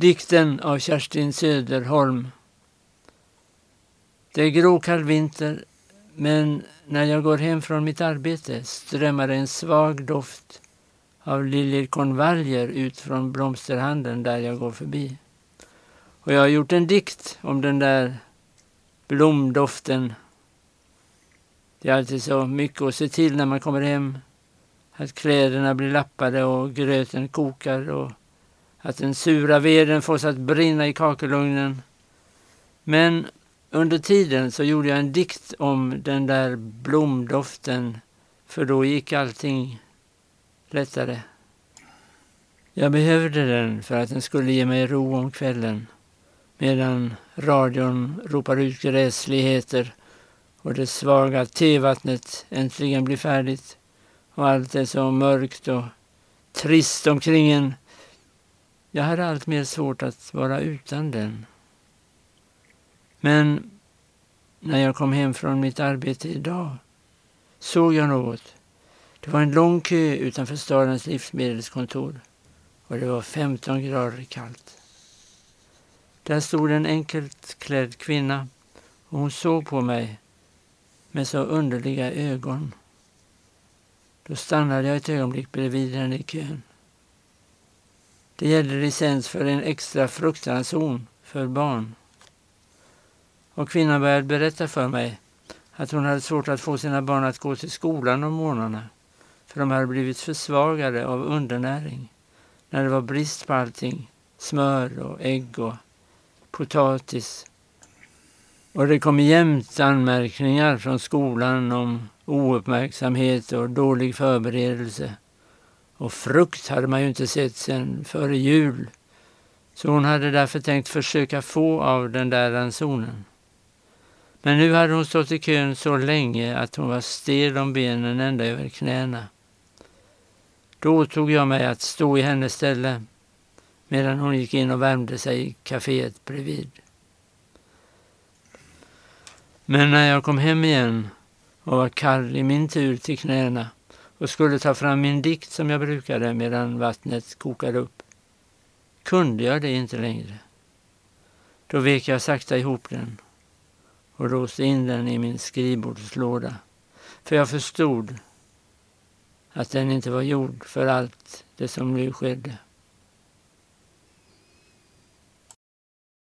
Dikten av Kerstin Söderholm. Det är gråkall vinter, men när jag går hem från mitt arbete strömmar en svag doft av liljekonvaljer ut från blomsterhandeln där jag går förbi. Och jag har gjort en dikt om den där blomdoften. Det är alltid så mycket att se till när man kommer hem. Att kläderna blir lappade och gröten kokar och att den sura veden fås att brinna i kakelugnen. Men under tiden så gjorde jag en dikt om den där blomdoften för då gick allting lättare. Jag behövde den för att den skulle ge mig ro om kvällen medan radion ropar ut gräsligheter och det svaga tevattnet äntligen blir färdigt och allt är så mörkt och trist omkring en. Jag hade allt mer svårt att vara utan den. Men när jag kom hem från mitt arbete idag såg jag något. Det var en lång kö utanför stadens livsmedelskontor och det var 15 grader kallt. Där stod en enkelt klädd kvinna och hon såg på mig med så underliga ögon. Då stannade jag ett ögonblick bredvid henne i kön. Det gällde licens för en extra fruktansson för barn. Och kvinnan började berätta för mig att hon hade svårt att få sina barn att gå till skolan om morgnarna för de hade blivit försvagade av undernäring när det var brist på allting. Smör och ägg och potatis. Och det kom jämt anmärkningar från skolan om ouppmärksamhet och dålig förberedelse. Och frukt hade man ju inte sett sedan före jul. Så hon hade därför tänkt försöka få av den där ransonen. Men nu hade hon stått i kön så länge att hon var stel om benen ända över knäna. Då tog jag mig att stå i hennes ställe medan hon gick in och värmde sig i kaféet bredvid. Men när jag kom hem igen och var kall i min tur till knäna och skulle ta fram min dikt som jag brukade medan vattnet kokade upp, kunde jag det inte längre. Då vek jag sakta ihop den och låste in den i min skrivbordslåda. För jag förstod att den inte var gjord för allt det som nu skedde.